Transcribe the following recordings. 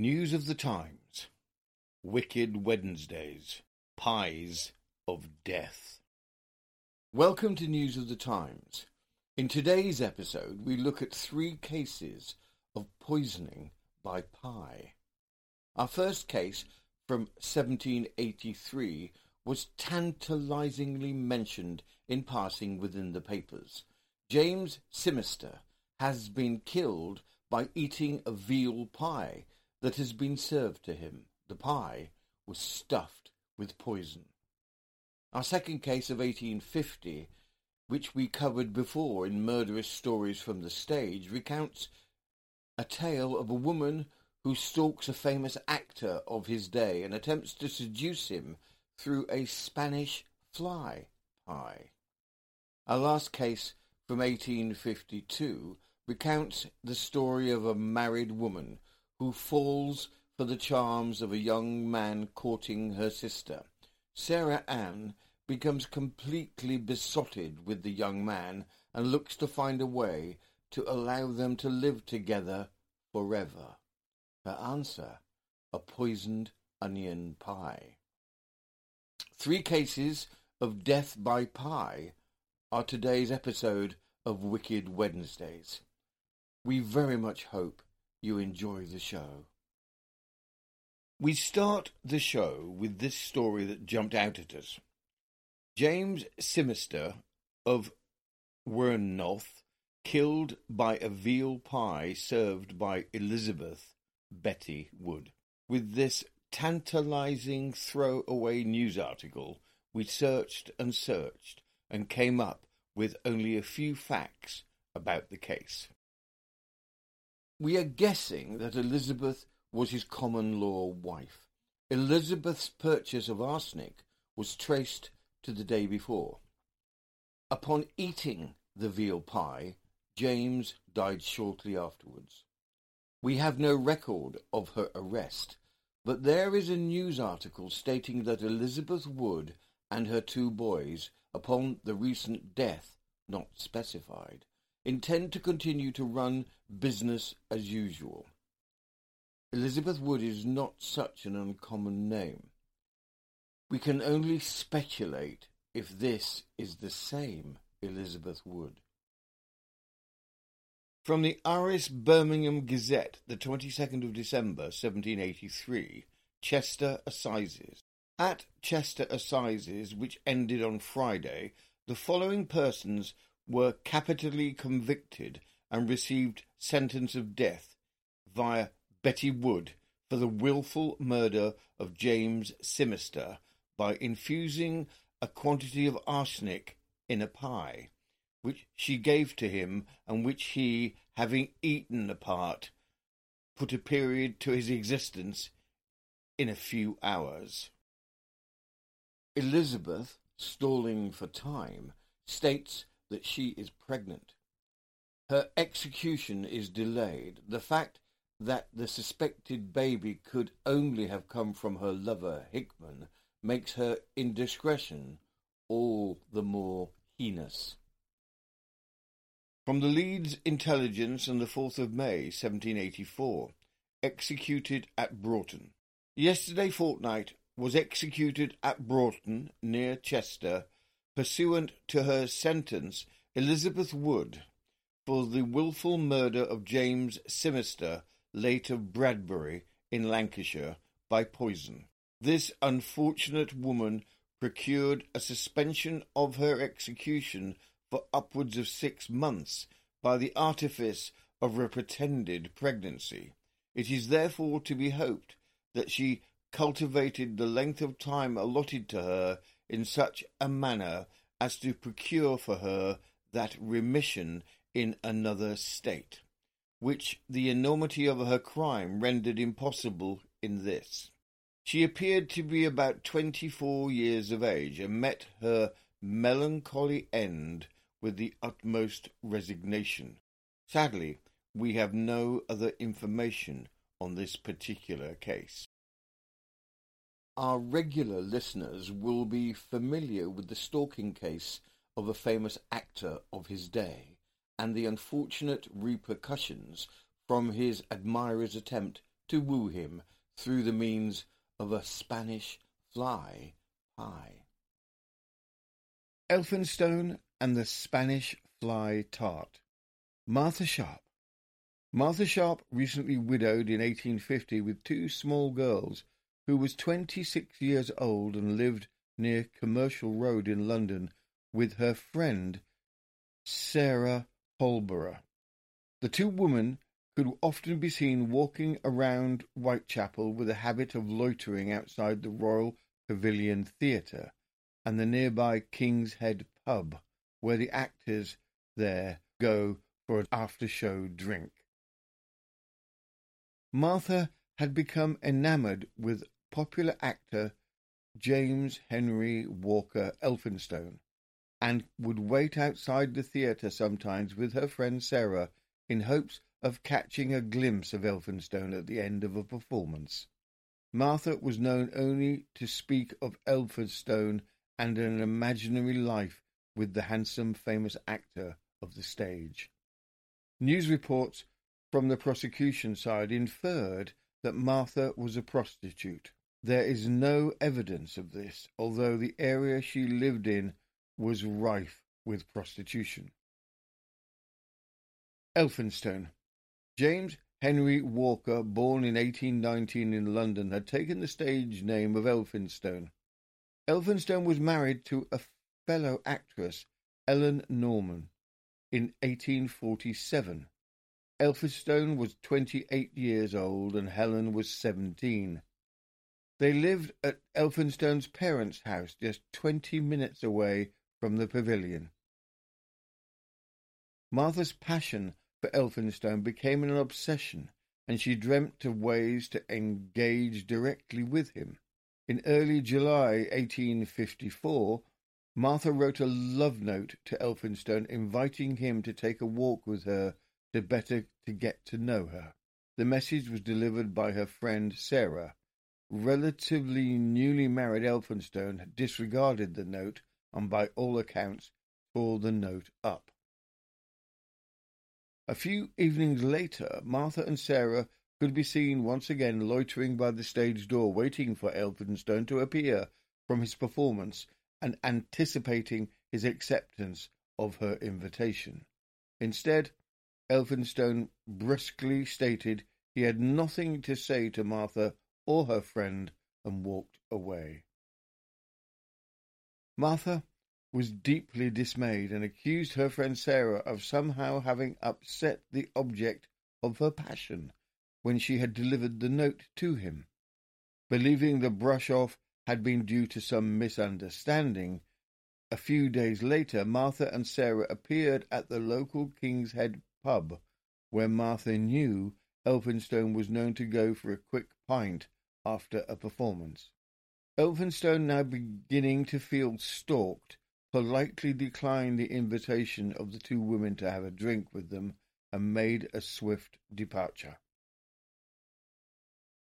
News of the Times Wicked Wednesdays Pies of Death. Welcome to News of the Times. In today's episode, we look at three cases of poisoning by pie. Our first case from 1783 was tantalizingly mentioned in passing within the papers. James Simister has been killed by eating a veal pie that has been served to him. The pie was stuffed with poison. Our second case of 1850, which we covered before in Murderous Stories from the Stage, recounts a tale of a woman who stalks a famous actor of his day and attempts to seduce him through a Spanish fly pie. Our last case from 1852 recounts the story of a married woman who falls for the charms of a young man courting her sister. Sarah Ann becomes completely besotted with the young man and looks to find a way to allow them to live together forever. Her answer, a poisoned onion pie. Three cases of death by pie are today's episode of Wicked Wednesdays. We very much hope you enjoy the show. We start the show with this story that jumped out at us. James Simister of Wernnoth killed by a veal pie served by Elizabeth Betty Wood. With this tantalizing throwaway news article, we searched and searched and came up with only a few facts about the case. We are guessing that Elizabeth was his common law wife. Elizabeth's purchase of arsenic was traced to the day before. Upon eating the veal pie, James died shortly afterwards. We have no record of her arrest, but there is a news article stating that Elizabeth Wood and her two boys, upon the recent death not specified, intend to continue to run business as usual. Elizabeth Wood is not such an uncommon name. We can only speculate if this is the same Elizabeth Wood. From the Aris's Birmingham Gazette, the 22nd of December, 1783, Chester Assizes. At Chester Assizes, which ended on Friday, the following persons were capitally convicted and received sentence of death via Betty Wood for the wilful murder of James Simister by infusing a quantity of arsenic in a pie, which she gave to him, and which he, having eaten a part, put a period to his existence in a few hours. Elizabeth, stalling for time, states that she is pregnant. Her execution is delayed. The fact that the suspected baby could only have come from her lover Hickman makes her indiscretion all the more heinous. From the Leeds Intelligence on the 4th of May, 1784, executed at Boughton. Yesterday fortnight was executed at Boughton, near Chester, pursuant to her sentence, Elizabeth Wood, for the wilful murder of James Simister, late of Bradbury, in Lancashire, by poison. This unfortunate woman procured a suspension of her execution for upwards of six months by the artifice of a pretended pregnancy. It is therefore to be hoped that she cultivated the length of time allotted to her in such a manner as to procure for her that remission in another state, which the enormity of her crime rendered impossible in this. She appeared to be about twenty-four years of age, and met her melancholy end with the utmost resignation. Sadly, we have no other information on this particular case. Our regular listeners will be familiar with the stalking case of a famous actor of his day and the unfortunate repercussions from his admirer's attempt to woo him through the means of a Spanish fly pie. Elphinstone and the Spanish fly tart. Martha Sharp. Martha Sharp, recently widowed in 1850 with two small girls, who was 26 years old and lived near Commercial Road in London with her friend Sarah Holborough. The two women could often be seen walking around Whitechapel with a habit of loitering outside the Royal Pavilion Theatre and the nearby King's Head pub, where the actors there go for an after-show drink. Martha had become enamoured with popular actor James Henry Walker Elphinstone, and would wait outside the theatre sometimes with her friend Sarah in hopes of catching a glimpse of Elphinstone at the end of a performance. Martha was known only to speak of Elphinstone and an imaginary life with the handsome famous actor of the stage. News reports from the prosecution side inferred that Martha was a prostitute. There is no evidence of this, although the area she lived in was rife with prostitution. Elphinstone. James Henry Walker, born in 1819 in London, had taken the stage name of Elphinstone. Elphinstone was married to a fellow actress, Ellen Norman, in 1847. Elphinstone was 28 years old and Helen was 17. They lived at Elphinstone's parents' house just 20 minutes away from the pavilion. Martha's passion for Elphinstone became an obsession, and she dreamt of ways to engage directly with him. In early July 1854, Martha wrote a love note to Elphinstone inviting him to take a walk with her to better to get to know her. The message was delivered by her friend Sarah. Relatively newly married Elphinstone disregarded the note and by all accounts tore the note up. A few evenings later, Martha and Sarah could be seen once again loitering by the stage door, waiting for Elphinstone to appear from his performance and anticipating his acceptance of her invitation. Instead, Elphinstone brusquely stated he had nothing to say to Martha or her friend and walked away. Martha was deeply dismayed and accused her friend Sarah of somehow having upset the object of her passion when she had delivered the note to him. Believing the brush off had been due to some misunderstanding, a few days later Martha and Sarah appeared at the local King's Head pub, where Martha knew Elphinstone was known to go for a quick pint after a performance. Elphinstone, now beginning to feel stalked, politely declined the invitation of the two women to have a drink with them and made a swift departure.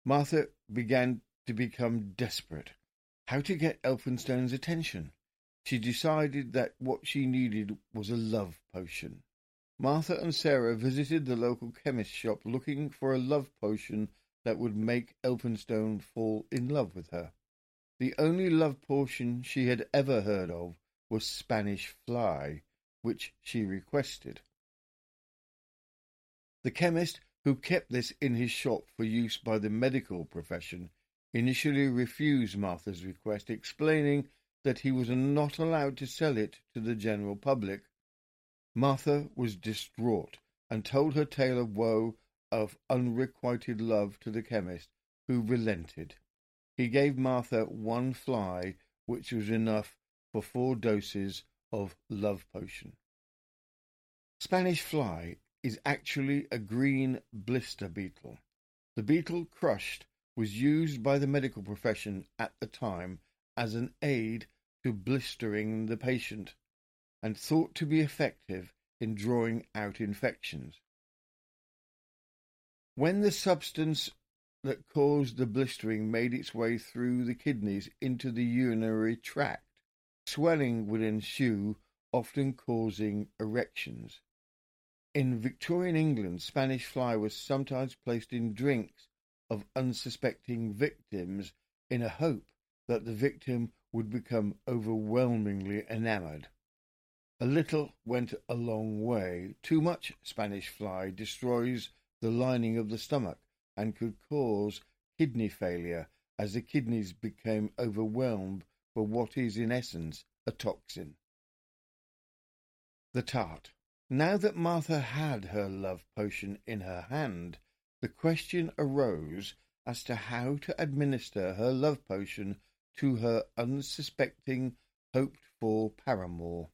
Martha began to become desperate. How to get Elphinstone's attention? She decided that what she needed was a love potion. Martha and Sarah visited the local chemist shop looking for a love potion that would make Elphinstone fall in love with her. The only love potion she had ever heard of was Spanish fly, which she requested. The chemist, who kept this in his shop for use by the medical profession, initially refused Martha's request, explaining that he was not allowed to sell it to the general public. Martha was distraught and told her tale of woe of unrequited love to the chemist, who relented. He gave Martha one fly, which was enough for four doses of love potion. Spanish fly is actually a green blister beetle. The beetle crushed was used by the medical profession at the time as an aid to blistering the patient and thought to be effective in drawing out infections. When the substance that caused the blistering made its way through the kidneys into the urinary tract. Swelling would ensue, often causing erections. In Victorian England, Spanish fly was sometimes placed in drinks of unsuspecting victims in a hope that the victim would become overwhelmingly enamored. A little went a long way. Too much Spanish fly destroys the lining of the stomach and could cause kidney failure as the kidneys became overwhelmed for what is in essence a toxin. The tart. Now that Martha had her love potion in her hand, the question arose as to how to administer her love potion to her unsuspecting, hoped for paramour.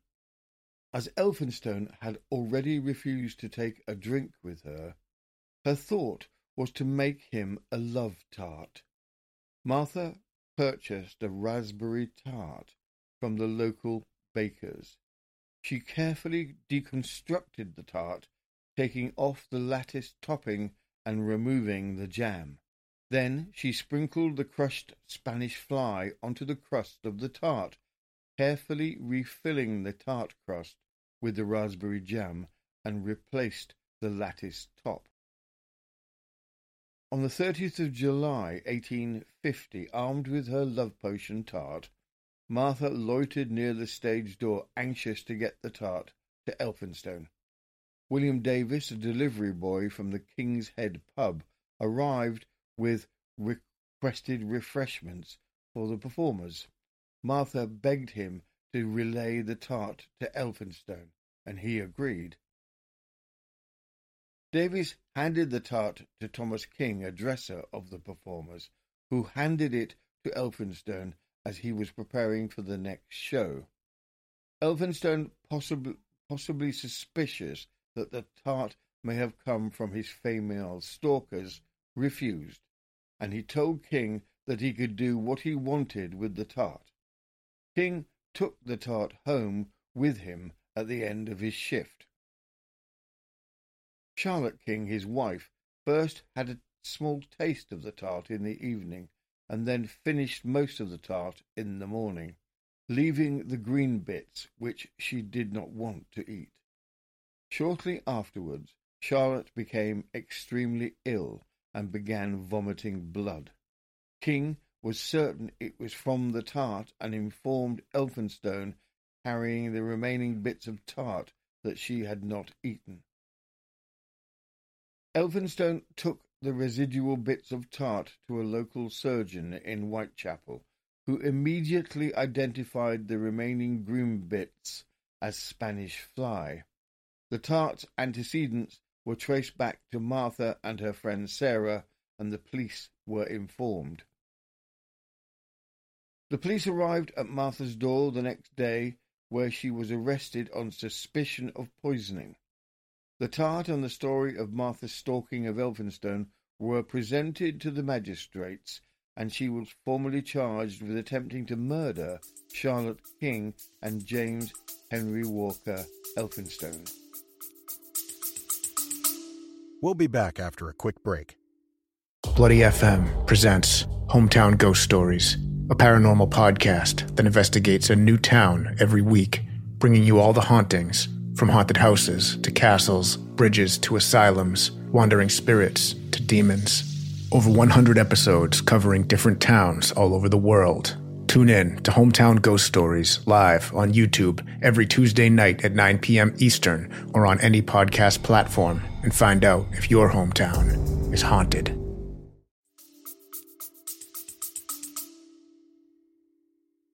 As Elphinstone had already refused to take a drink with her, her thought was to make him a love tart. Martha purchased a raspberry tart from the local baker's. She carefully deconstructed the tart, taking off the lattice topping and removing the jam. Then she sprinkled the crushed Spanish fly onto the crust of the tart, carefully refilling the tart crust with the raspberry jam and replaced the lattice top. On the 30th of July, 1850, armed with her love potion tart, Martha loitered near the stage door, anxious to get the tart to Elphinstone. William Davis, a delivery boy from the King's Head pub, arrived with requested refreshments for the performers. Martha begged him to relay the tart to Elphinstone, and he agreed. Davis handed the tart to Thomas King, a dresser of the performers, who handed it to Elphinstone as he was preparing for the next show. Elphinstone, possibly, possibly suspicious that the tart may have come from his female stalkers, refused, and he told King that he could do what he wanted with the tart. King took the tart home with him at the end of his shift. Charlotte King, his wife, first had a small taste of the tart in the evening and then finished most of the tart in the morning, leaving the green bits which she did not want to eat. Shortly afterwards, Charlotte became extremely ill and began vomiting blood. King was certain it was from the tart and informed Elphinstone, carrying the remaining bits of tart that she had not eaten. Elphinstone took the residual bits of tart to a local surgeon in Whitechapel, who immediately identified the remaining green bits as Spanish fly. The tart's antecedents were traced back to Martha and her friend Sarah, and the police were informed. The police arrived at Martha's door the next day, where she was arrested on suspicion of poisoning. The tart and the story of Martha's stalking of Elphinstone were presented to the magistrates, and she was formally charged with attempting to murder Charlotte King and James Henry Walker Elphinstone. We'll be back after a quick break. Bloody FM presents Hometown Ghost Stories, a paranormal podcast that investigates a new town every week, bringing you all the hauntings from haunted houses to castles, bridges to asylums, wandering spirits to demons. Over 100 episodes covering different towns all over the world. Tune in to Hometown Ghost Stories live on YouTube every Tuesday night at 9 p.m. Eastern or on any podcast platform and find out if your hometown is haunted.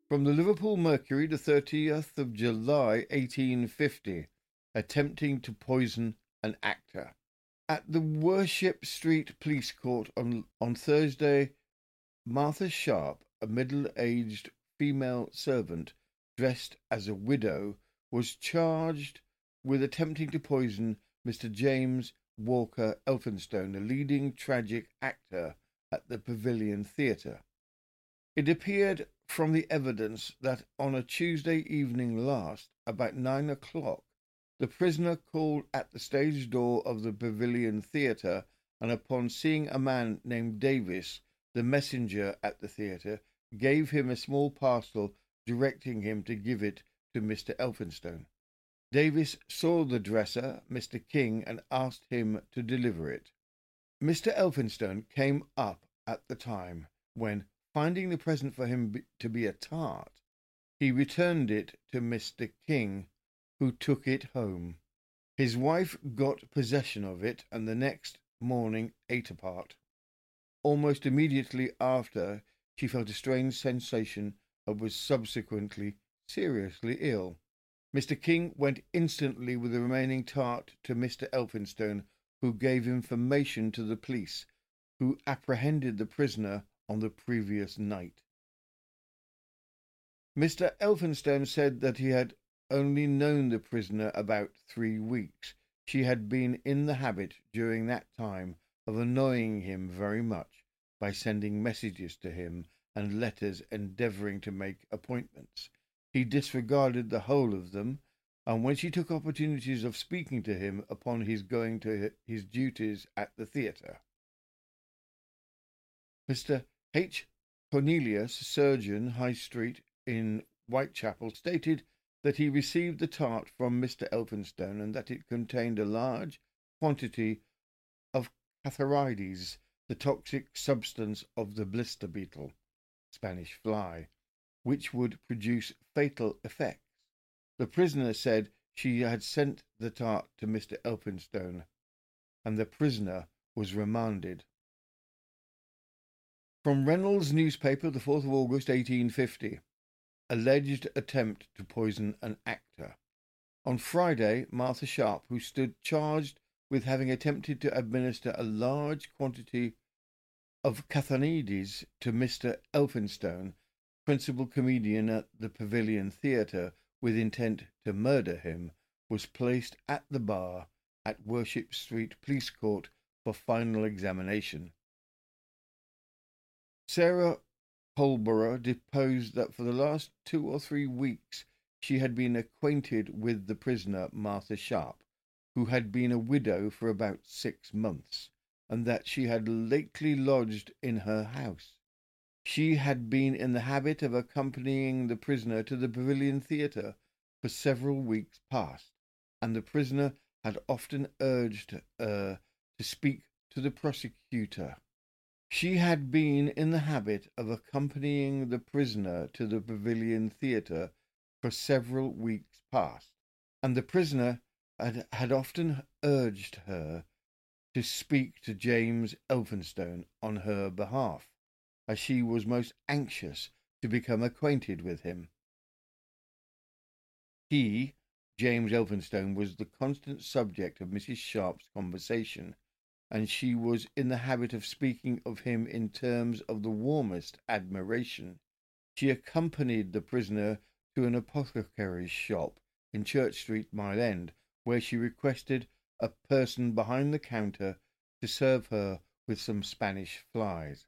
From the Liverpool Mercury, the 30th of July, 1850 attempting to poison an actor. At the Worship Street Police Court on, on Thursday, Martha Sharp, a middle aged female servant dressed as a widow, was charged with attempting to poison Mr. James Walker Elphinstone, a leading tragic actor at the Pavilion Theatre. It appeared from the evidence that on a Tuesday evening last, about nine o'clock, the prisoner called at the stage door of the Pavilion Theatre, and upon seeing a man named Davis, the messenger at the theatre, gave him a small parcel, directing him to give it to Mr. Elphinstone. Davis saw the dresser, Mr. King, and asked him to deliver it. Mr. Elphinstone came up at the time when, finding the present for him to be a tart, he returned it to Mr. King, who took it home. His wife got possession of it, and the next morning ate a part. Almost immediately after, she felt a strange sensation and was subsequently seriously ill. Mr. King went instantly with the remaining tart to Mr. Elphinstone, who gave information to the police, who apprehended the prisoner on the previous night. Mr. Elphinstone said that he had only known the prisoner about three weeks. She had been in the habit during that time of annoying him very much by sending messages to him and letters endeavouring to make appointments. He disregarded the whole of them, and when she took opportunities of speaking to him upon his going to his duties at the theatre. Mr. H. Cornelius, surgeon, High Street in Whitechapel, stated that he received the tart from Mr. Elphinstone and that it contained a large quantity of cantharides, the toxic substance of the blister beetle, Spanish fly, which would produce fatal effects. The prisoner said she had sent the tart to Mr. Elphinstone, and the prisoner was remanded. From Reynolds' newspaper, the 4th of August, 1850. Alleged attempt to poison an actor. On Friday, Martha Sharp, who stood charged with having attempted to administer a large quantity of cantharides to Mr. Elphinstone, principal comedian at the Pavilion Theatre, with intent to murder him, was placed at the bar at Worship Street Police Court for final examination. Sarah Holborough deposed that for the last two or three weeks she had been acquainted with the prisoner Martha Sharp, who had been a widow for about six months, and that she had lately lodged in her house. She had been in the habit of accompanying the prisoner to the Pavilion Theatre for several weeks past, and the prisoner had often urged her to speak to the prosecutor. She had been in the habit of accompanying the prisoner to the Pavilion Theatre for several weeks past, and the prisoner had, had often urged her to speak to James Elphinstone on her behalf as she was most anxious to become acquainted with him. He, James Elphinstone, was the constant subject of Mrs. Sharp's conversation, and she was in the habit of speaking of him in terms of the warmest admiration. She accompanied the prisoner to an apothecary's shop in Church Street, Mile End, where she requested a person behind the counter to serve her with some Spanish flies.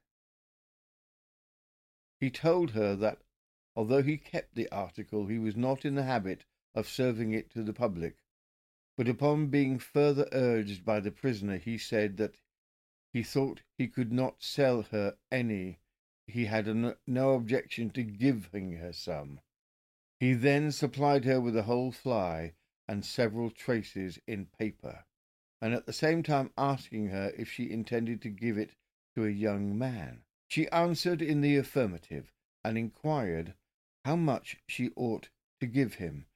He told her that, although he kept the article, he was not in the habit of serving it to the public. But upon being further urged by the prisoner, he said that he thought he could not sell her any. He had no objection to giving her some. He then supplied her with a whole fly and several traces in paper, and at the same time asking her if she intended to give it to a young man. She answered in the affirmative, and inquired how much she ought to give him,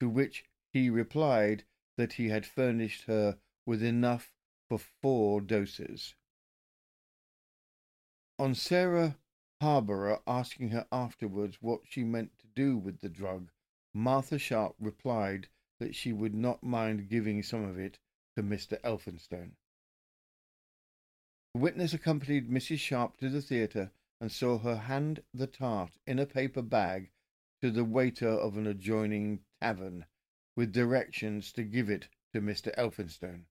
to which he replied that he had furnished her with enough for four doses. On Sarah Harborough asking her afterwards what she meant to do with the drug, Martha Sharp replied that she would not mind giving some of it to Mr. Elphinstone. The witness accompanied Mrs. Sharp to the theatre and saw her hand the tart in a paper bag to the waiter of an adjoining tavern, with directions to give it to Mr. Elphinstone.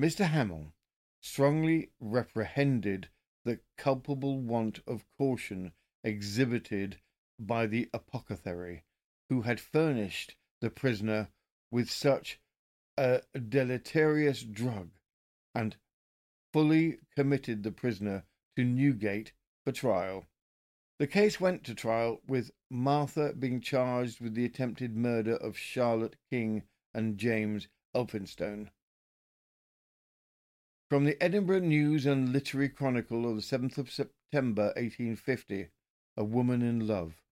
Mr. Hamill strongly reprehended the culpable want of caution exhibited by the apothecary, who had furnished the prisoner with such a deleterious drug, and fully committed the prisoner to Newgate for trial. The case went to trial, with Martha being charged with the attempted murder of Charlotte King and James Elphinstone. From the Edinburgh News and Literary Chronicle of the 7th of September 1850, A Woman in Love.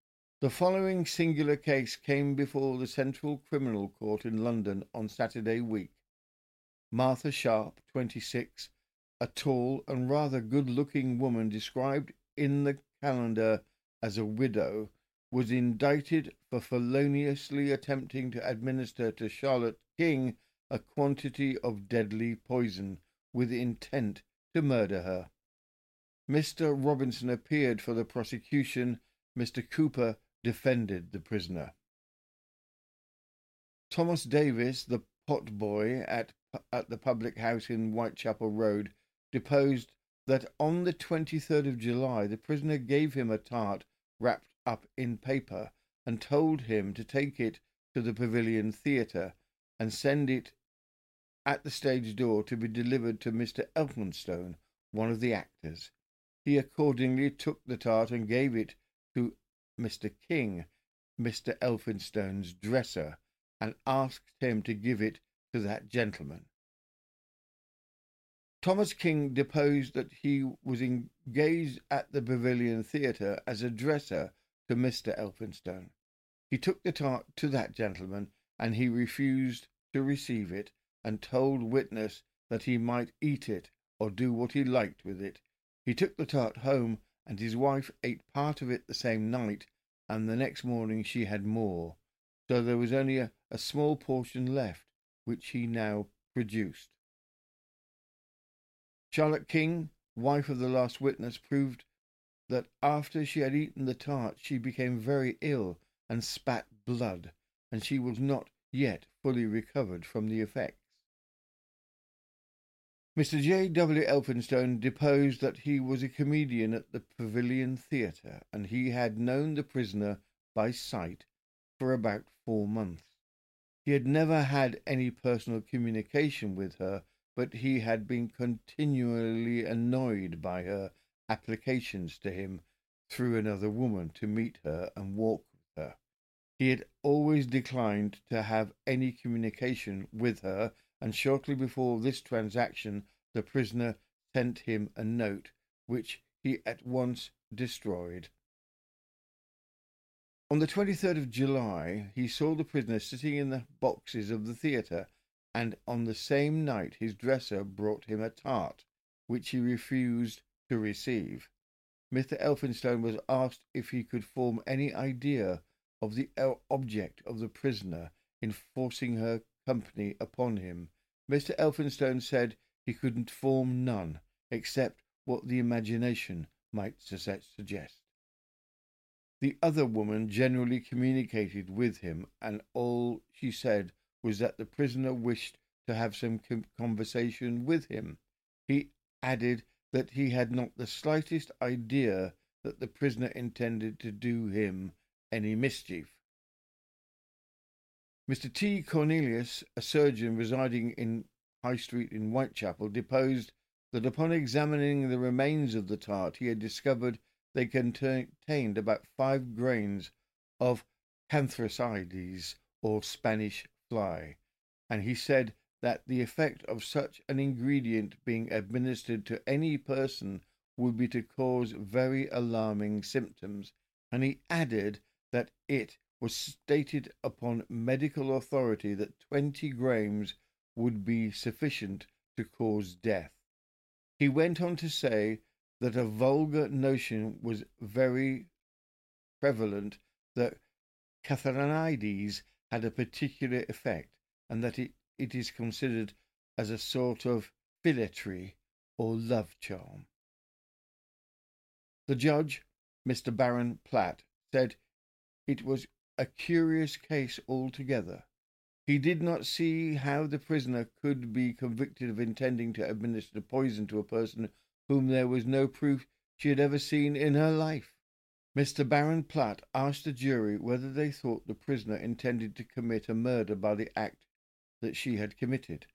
The following singular case came before the Central Criminal Court in London on Saturday week. Martha Sharp, 26, a tall and rather good looking woman described in the calendar as a widow, was indicted for feloniously attempting to administer to Charlotte King a quantity of deadly poison with intent to murder her. Mr. Robinson appeared for the prosecution. Mr. Cooper defended the prisoner. Thomas Davis, the pot boy at, at the public house in Whitechapel Road, deposed that on the 23rd of July the prisoner gave him a tart wrapped up in paper and told him to take it to the Pavilion Theatre and send it at the stage door to be delivered to Mr. Elphinstone, one of the actors. He accordingly took the tart and gave it to Mr. King, Mr. Elphinstone's dresser, and asked him to give it to that gentleman. Thomas King deposed that he was engaged at the Pavilion Theatre as a dresser to Mr. Elphinstone. He took the tart to that gentleman, and he refused to receive it, and told witness that he might eat it or do what he liked with it. He took the tart home, and his wife ate part of it the same night, and the next morning she had more, so there was only a, a small portion left, which he now produced. Charlotte King, wife of the last witness, proved that after she had eaten the tart she became very ill and spat blood, and she was not yet fully recovered from the effects. Mr. J. W. Elphinstone deposed that he was a comedian at the Pavilion Theatre, and he had known the prisoner by sight for about four months. He had never had any personal communication with her, but he had been continually annoyed by her applications to him through another woman to meet her and walk with her. He had always declined to have any communication with her, and shortly before this transaction the prisoner sent him a note, which he at once destroyed. On the 23rd of July, he saw the prisoner sitting in the boxes of the theatre, and on the same night his dresser brought him a tart, which he refused to receive. Mr. Elphinstone was asked if he could form any idea of the uh, object of the prisoner in forcing her company upon him. Mr. Elphinstone said he couldn't form none, except what the imagination might suggest. The other woman generally communicated with him, and all she said was that the prisoner wished to have some conversation with him. He added that he had not the slightest idea that the prisoner intended to do him any mischief. Mr. T. Cornelius, a surgeon residing in High Street in Whitechapel, deposed that upon examining the remains of the tart he had discovered they contained about five grains of Cantharides or Spanish fly, and he said that the effect of such an ingredient being administered to any person would be to cause very alarming symptoms, and he added that it was stated upon medical authority that twenty grains would be sufficient to cause death. He went on to say that a vulgar notion was very prevalent that Cantharides had a particular effect, and that it, it is considered as a sort of philtre or love charm. The judge, Mr. Baron Platt, said it was a curious case altogether. He did not see how the prisoner could be convicted of intending to administer poison to a person whom there was no proof she had ever seen in her life. Mr. Baron Platt asked the jury whether they thought the prisoner intended to commit a murder by the act that she had committed.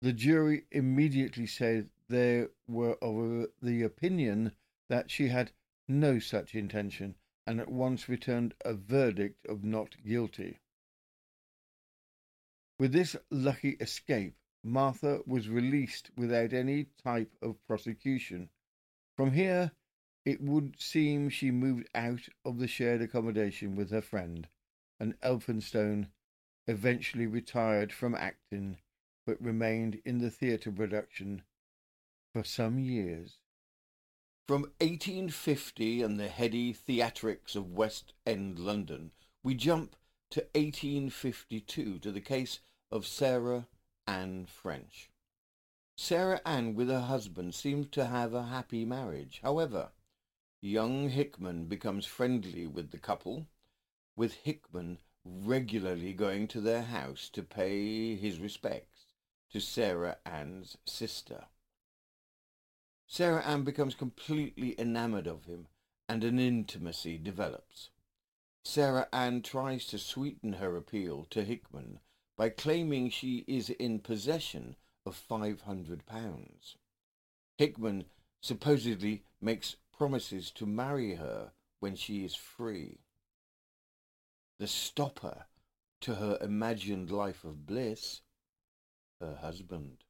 The jury immediately said they were of the opinion that she had no such intention, and at once returned a verdict of not guilty. With this lucky escape, Martha was released without any type of prosecution. From here, it would seem she moved out of the shared accommodation with her friend, and Elphinstone eventually retired from acting but remained in the theatre production for some years. From 1850 and the heady theatrics of West End London, we jump to 1852 to the case of Sarah Ann French. Sarah Ann with her husband seemed to have a happy marriage. However, young Hickman becomes friendly with the couple, with Hickman regularly going to their house to pay his respects to Sarah Ann's sister. Sarah Ann becomes completely enamored of him, and an intimacy develops. Sarah Ann tries to sweeten her appeal to Hickman by claiming she is in possession of five hundred pounds. Hickman supposedly makes promises to marry her when she is free. The stopper to her imagined life of bliss, her husband.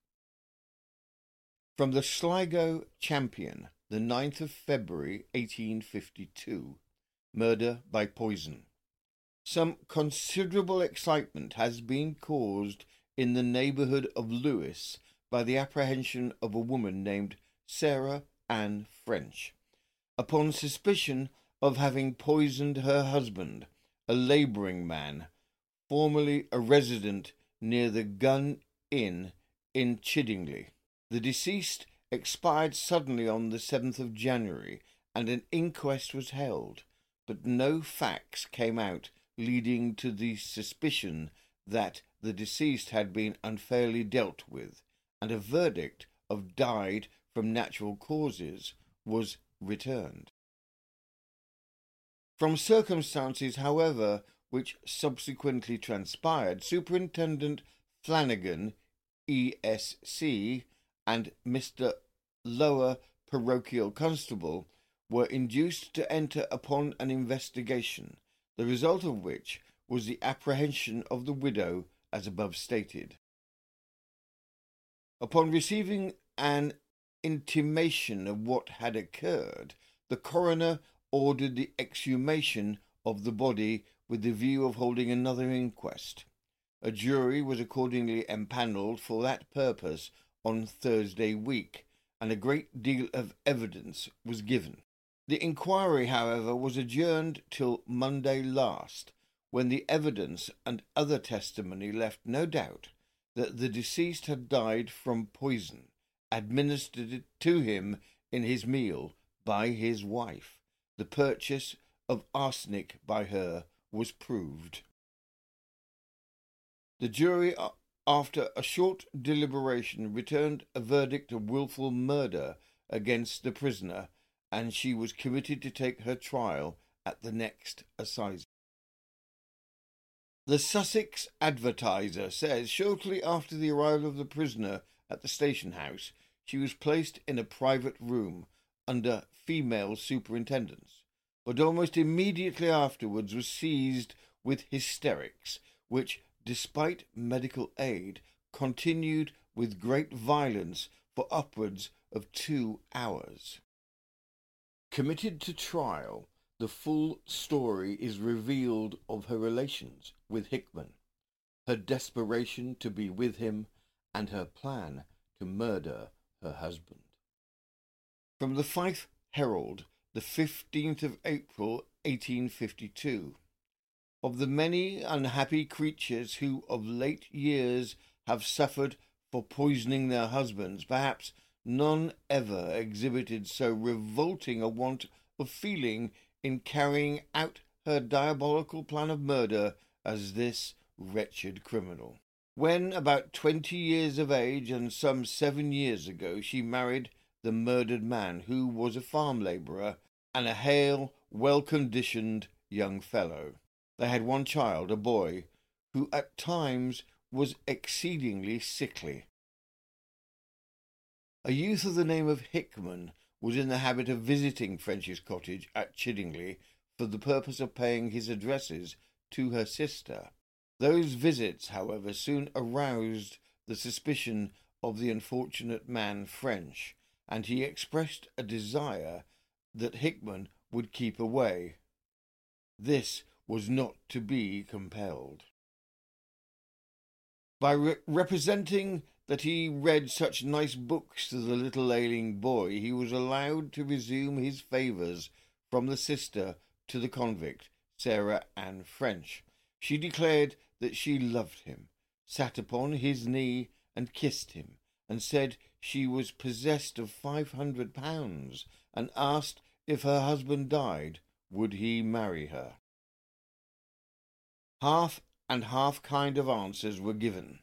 From the Sligo Champion, the 9th of February 1852. Murder by poison. Some considerable excitement has been caused in the neighbourhood of Lewes by the apprehension of a woman named Sarah Ann French, upon suspicion of having poisoned her husband, a labouring man, formerly a resident near the Gun Inn in Chiddingly. The deceased expired suddenly on the 7th of January, and an inquest was held, but no facts came out leading to the suspicion that the deceased had been unfairly dealt with, and a verdict of died from natural causes was returned. From circumstances, however, which subsequently transpired, Superintendent Flanagan, ESC, and Mr. Lower Parochial Constable were induced to enter upon an investigation, the result of which was the apprehension of the widow as above stated. Upon receiving an intimation of what had occurred, the coroner ordered the exhumation of the body with the view of holding another inquest. A jury was accordingly empanelled for that purpose on Thursday week, and a great deal of evidence was given. The inquiry, however, was adjourned till Monday last, when the evidence and other testimony left no doubt that the deceased had died from poison administered to him in his meal by his wife. The purchase of arsenic by her was proved. The jury after a short deliberation, returned a verdict of wilful murder against the prisoner, and she was committed to take her trial at the next assizes. The Sussex Advertiser says shortly after the arrival of the prisoner at the station house, she was placed in a private room under female superintendence, but almost immediately afterwards was seized with hysterics, which despite medical aid, continued with great violence for upwards of two hours. Committed to trial, the full story is revealed of her relations with Hickman, her desperation to be with him, and her plan to murder her husband. From the Fife Herald, the 15th of April, 1852 of the many unhappy creatures who of late years have suffered for poisoning their husbands, perhaps none ever exhibited so revolting a want of feeling in carrying out her diabolical plan of murder as this wretched criminal. When about twenty years of age and some seven years ago she married the murdered man, who was a farm labourer and a hale, well conditioned young fellow. They had one child, a boy, who at times was exceedingly sickly. A youth of the name of Hickman was in the habit of visiting French's cottage at Chiddingly for the purpose of paying his addresses to her sister. Those visits, however, soon aroused the suspicion of the unfortunate man French, and he expressed a desire that Hickman would keep away. This was not to be compelled. By re- representing that he read such nice books to the little ailing boy, he was allowed to resume his favours from the sister to the convict, Sarah Ann French. She declared that she loved him, sat upon his knee and kissed him, and said she was possessed of five hundred pounds, and asked if her husband died, would he marry her? Half and half kind of answers were given,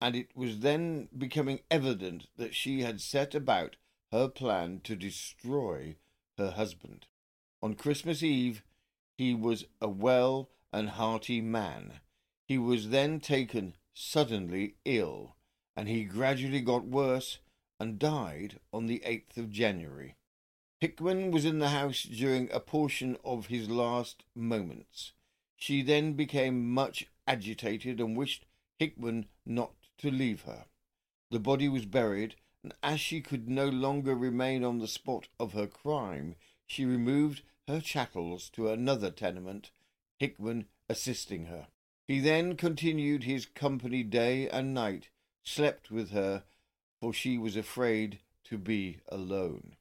and it was then becoming evident that she had set about her plan to destroy her husband. On Christmas Eve, he was a well and hearty man. He was then taken suddenly ill, and he gradually got worse and died on the 8th of January. Hickman was in the house during a portion of his last moments. She then became much agitated and wished Hickman not to leave her. The body was buried, and as she could no longer remain on the spot of her crime, she removed her chattels to another tenement, Hickman assisting her. He then continued his company day and night, slept with her, for she was afraid to be alone.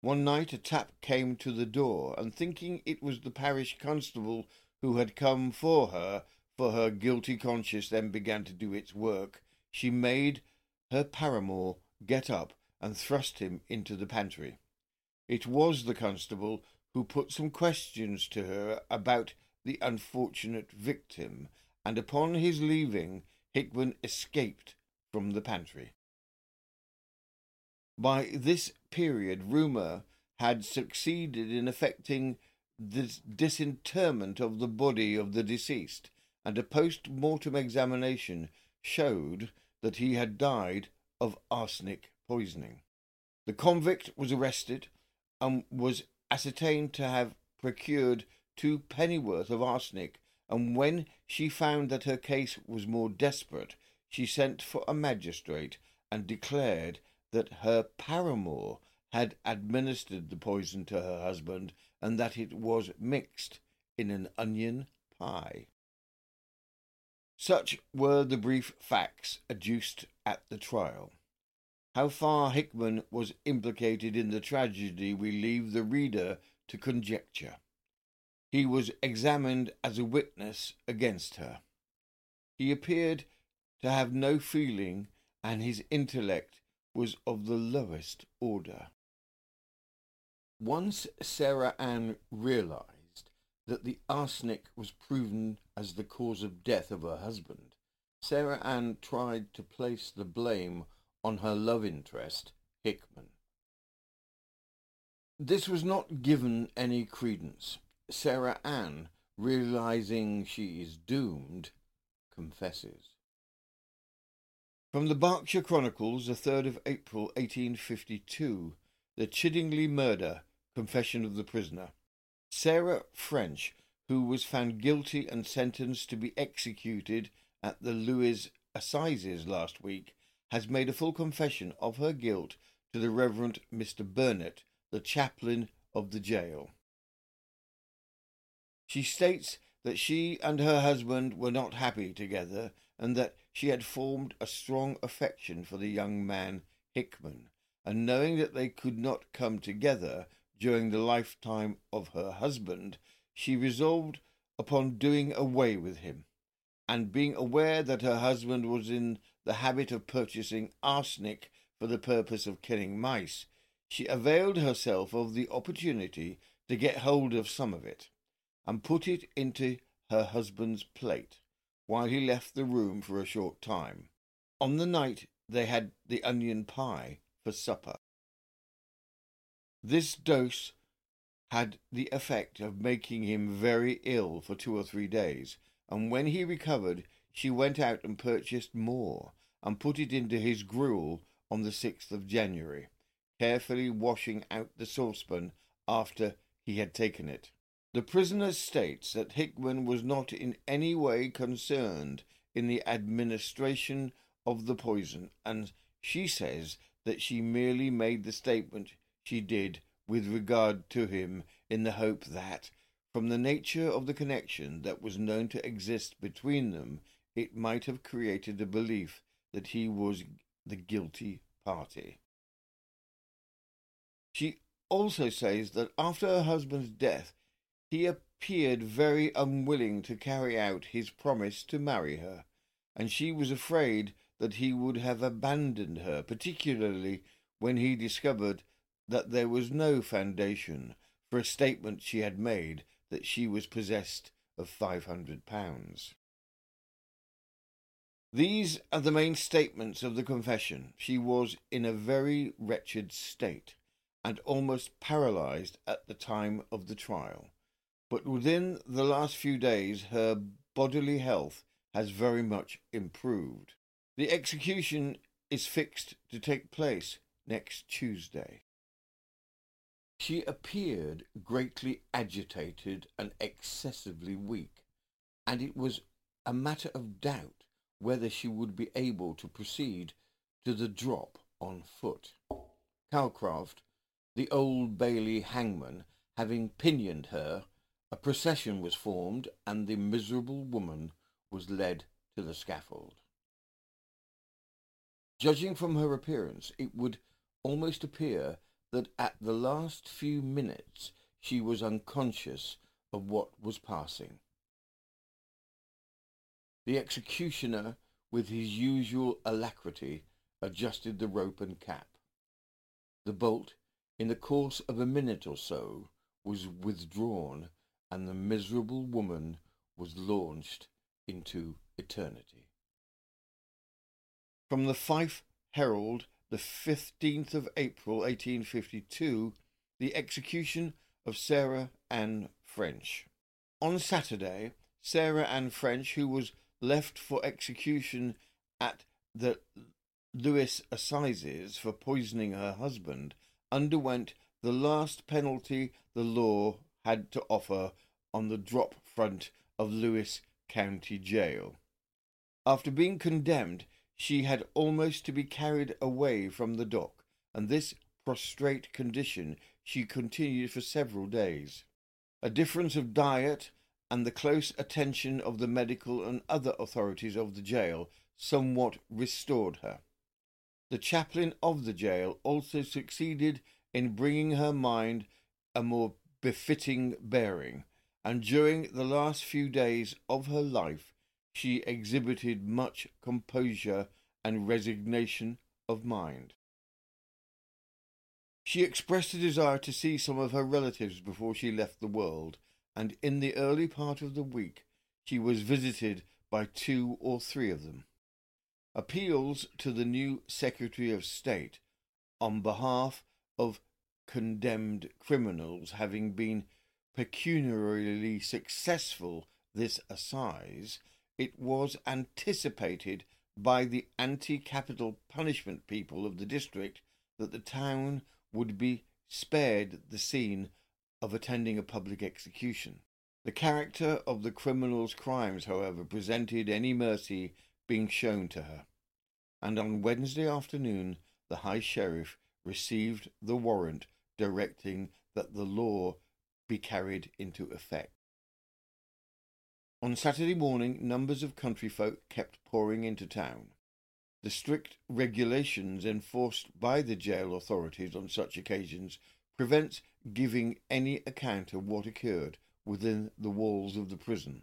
One night a tap came to the door, and thinking it was the parish constable who had come for her, for her guilty conscience then began to do its work, she made her paramour get up and thrust him into the pantry. It was the constable who put some questions to her about the unfortunate victim, and upon his leaving, Hickman escaped from the pantry. By this period, rumour had succeeded in effecting the disinterment of the body of the deceased, and a post mortem examination showed that he had died of arsenic poisoning. The convict was arrested and was ascertained to have procured two pennyworth of arsenic, and when she found that her case was more desperate, she sent for a magistrate and declared that her paramour had administered the poison to her husband and that it was mixed in an onion pie. Such were the brief facts adduced at the trial. How far Hickman was implicated in the tragedy we leave the reader to conjecture. He was examined as a witness against her. He appeared to have no feeling, and his intellect was of the lowest order. Once Sarah Ann realized that the arsenic was proven as the cause of death of her husband, Sarah Ann tried to place the blame on her love interest, Hickman. This was not given any credence. Sarah Ann, realizing she is doomed, confesses. From the Berkshire Chronicles, the 3rd of April, 1852, The Chiddingly Murder, Confession of the Prisoner. Sarah French, who was found guilty and sentenced to be executed at the Lewes Assizes last week, has made a full confession of her guilt to the Reverend Mr. Burnett, the chaplain of the jail. She states that she and her husband were not happy together and that she had formed a strong affection for the young man Hickman, and knowing that they could not come together during the lifetime of her husband, she resolved upon doing away with him. And being aware that her husband was in the habit of purchasing arsenic for the purpose of killing mice, she availed herself of the opportunity to get hold of some of it, and put it into her husband's plate while he left the room for a short time. On the night they had the onion pie for supper. This dose had the effect of making him very ill for two or three days, and when he recovered, she went out and purchased more, and put it into his gruel on the 6th of January, carefully washing out the saucepan after he had taken it. The prisoner states that Hickman was not in any way concerned in the administration of the poison, and she says that she merely made the statement she did with regard to him in the hope that, from the nature of the connection that was known to exist between them, it might have created a belief that he was the guilty party. She also says that after her husband's death, he appeared very unwilling to carry out his promise to marry her, and she was afraid that he would have abandoned her, particularly when he discovered that there was no foundation for a statement she had made that she was possessed of five hundred pounds. These are the main statements of the confession. She was in a very wretched state and almost paralyzed at the time of the trial. But within the last few days, her bodily health has very much improved. The execution is fixed to take place next Tuesday. She appeared greatly agitated and excessively weak, and it was a matter of doubt whether she would be able to proceed to the drop on foot. Calcraft, the Old Bailey hangman, having pinioned her, a procession was formed, and the miserable woman was led to the scaffold. Judging from her appearance, it would almost appear that at the last few minutes she was unconscious of what was passing. The executioner, with his usual alacrity, adjusted the rope and cap. The bolt, in the course of a minute or so, was withdrawn, and the miserable woman was launched into eternity. From the Fife Herald the 15th of April 1852, the execution of Sarah Ann French. On Saturday, Sarah Ann French, who was left for execution at the Lewes Assizes for poisoning her husband, underwent the last penalty the law had to offer on the drop front of Lewes County Jail. After being condemned, she had almost to be carried away from the dock, and this prostrate condition she continued for several days. A difference of diet and the close attention of the medical and other authorities of the jail somewhat restored her. The chaplain of the jail also succeeded in bringing her mind a more befitting bearing, and during the last few days of her life she exhibited much composure and resignation of mind. She expressed a desire to see some of her relatives before she left the world, and in the early part of the week she was visited by two or three of them. Appeals to the new Secretary of State on behalf of condemned criminals having been pecuniarily successful this assize, it was anticipated by the anti capital punishment people of the district that the town would be spared the scene of attending a public execution. The character of the criminal's crimes, however, prevented any mercy being shown to her, and on Wednesday afternoon the High Sheriff received the warrant directing that the law be carried into effect. On Saturday morning, numbers of country folk kept pouring into town. The strict regulations enforced by the jail authorities on such occasions prevents giving any account of what occurred within the walls of the prison.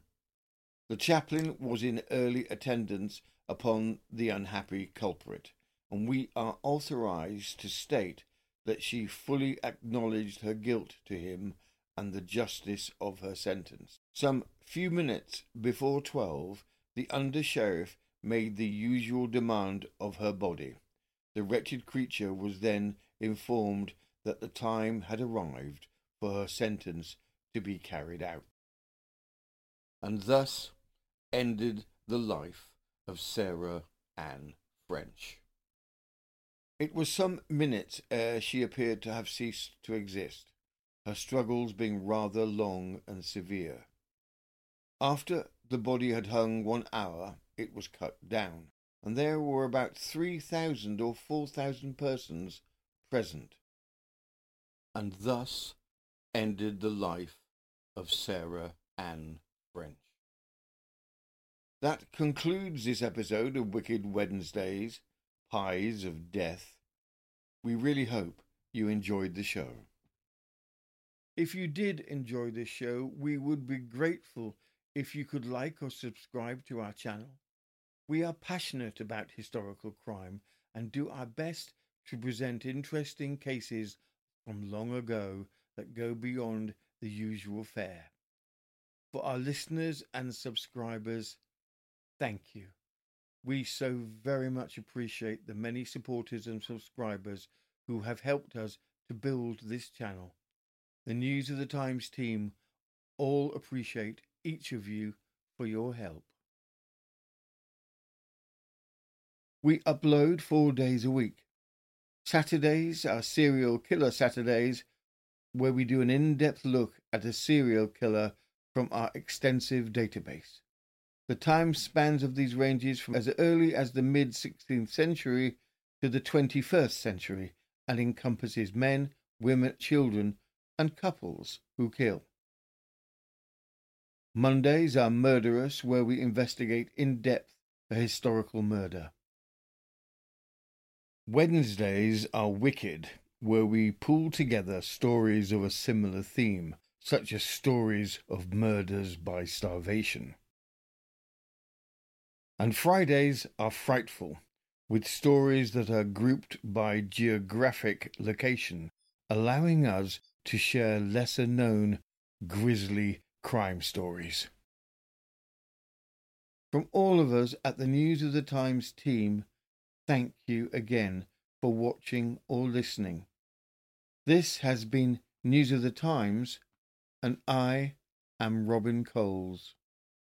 The chaplain was in early attendance upon the unhappy culprit, and we are authorized to state that she fully acknowledged her guilt to him and the justice of her sentence. Some few minutes before twelve, the under sheriff made the usual demand of her body. The wretched creature was then informed that the time had arrived for her sentence to be carried out. And thus ended the life of Sarah Ann French. It was some minutes ere she appeared to have ceased to exist her struggles being rather long and severe. After the body had hung one hour it was cut down, and there were about 3,000 or 4,000 persons present, and thus ended the life of Sarah Ann French. That concludes this episode of Wicked Wednesdays, Pies of Death. We really hope you enjoyed the show. If you did enjoy this show, we would be grateful if you could like or subscribe to our channel. We are passionate about historical crime and do our best to present interesting cases from long ago that go beyond the usual fare. For our listeners and subscribers, thank you. We so very much appreciate the many supporters and subscribers who have helped us to build this channel. The News of the Times team all appreciate each of you for your help. We upload four days a week. Saturdays are Serial Killer Saturdays, where we do an in depth look at a serial killer from our extensive database. The time spans of these ranges from as early as the mid 16th century to the 21st century and encompasses men, women, children, and couples who kill. Mondays are Murderous, where we investigate in depth a historical murder. Wednesdays are Wicked, where we pull together stories of a similar theme, such as stories of murders by starvation. And Fridays are Frightful, with stories that are grouped by geographic location, allowing us to share lesser known grisly crime stories. From all of us at the News of the Times team, thank you again for watching or listening. This has been News of the Times, and I am Robin Coles.